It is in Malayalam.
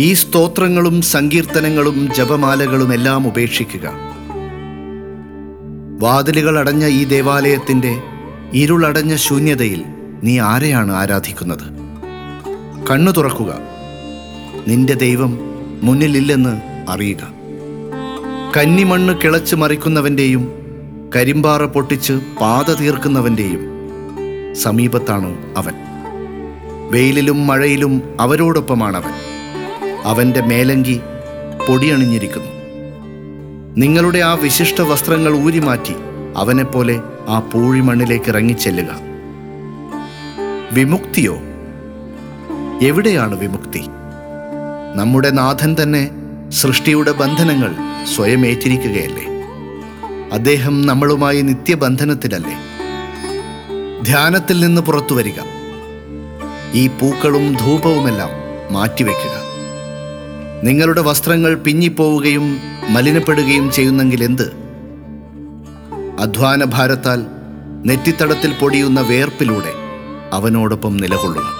ഈ സ്തോത്രങ്ങളും സങ്കീർത്തനങ്ങളും ജപമാലകളും എല്ലാം ഉപേക്ഷിക്കുക. വാതിലുകൾ അടഞ്ഞ ഈ ദേവാലയത്തിന്റെ ഇരുളടഞ്ഞ ശൂന്യതയിൽ നീ ആരെയാണ് ആരാധിക്കുന്നത്? കണ്ണു തുറക്കുക. നിന്റെ ദൈവം മുന്നിലില്ലെന്ന് അറിയുക. കന്നിമണ്ണ് കിളച്ച് മറിക്കുന്നവന്റെയും കരിമ്പാറ പൊട്ടിച്ച് പാത തീർക്കുന്നവന്റെയും സമീപത്താണ് അവൻ. വെയിലിലും മഴയിലും അവരോടൊപ്പമാണവൻ. അവന്റെ മേലങ്കി പൊടിയണിഞ്ഞിരിക്കുന്നു. നിങ്ങളുടെ ആ വിശിഷ്ട വസ്ത്രങ്ങൾ ഊരിമാറ്റി അവനെപ്പോലെ ആ പൂഴിമണ്ണിലേക്ക് ഇറങ്ങിച്ചെല്ലുക. വിമുക്തിയോ? എവിടെയാണ് വിമുക്തി? നമ്മുടെ നാഥൻ തന്നെ സൃഷ്ടിയുടെ ബന്ധനങ്ങൾ സ്വയം ഏറ്റിരിക്കുകയല്ലേ? അദ്ദേഹം നമ്മളുമായി നിത്യബന്ധനത്തിലല്ലേ? ധ്യാനത്തിൽ നിന്ന് പുറത്തു വരിക ഈ പൂക്കളും ധൂപവുമെല്ലാം മാറ്റിവെക്കുക. നിങ്ങളുടെ വസ്ത്രങ്ങൾ പിഞ്ഞിപ്പോവുകയും മലിനപ്പെടുകയും ചെയ്യുന്നെങ്കിൽ എന്ത്? അധ്വാന ഭാരത്താൽ നെറ്റിത്തടത്തിൽ പൊടിയുന്ന വേർപ്പിലൂടെ അവനോടൊപ്പം നിലകൊള്ളുക.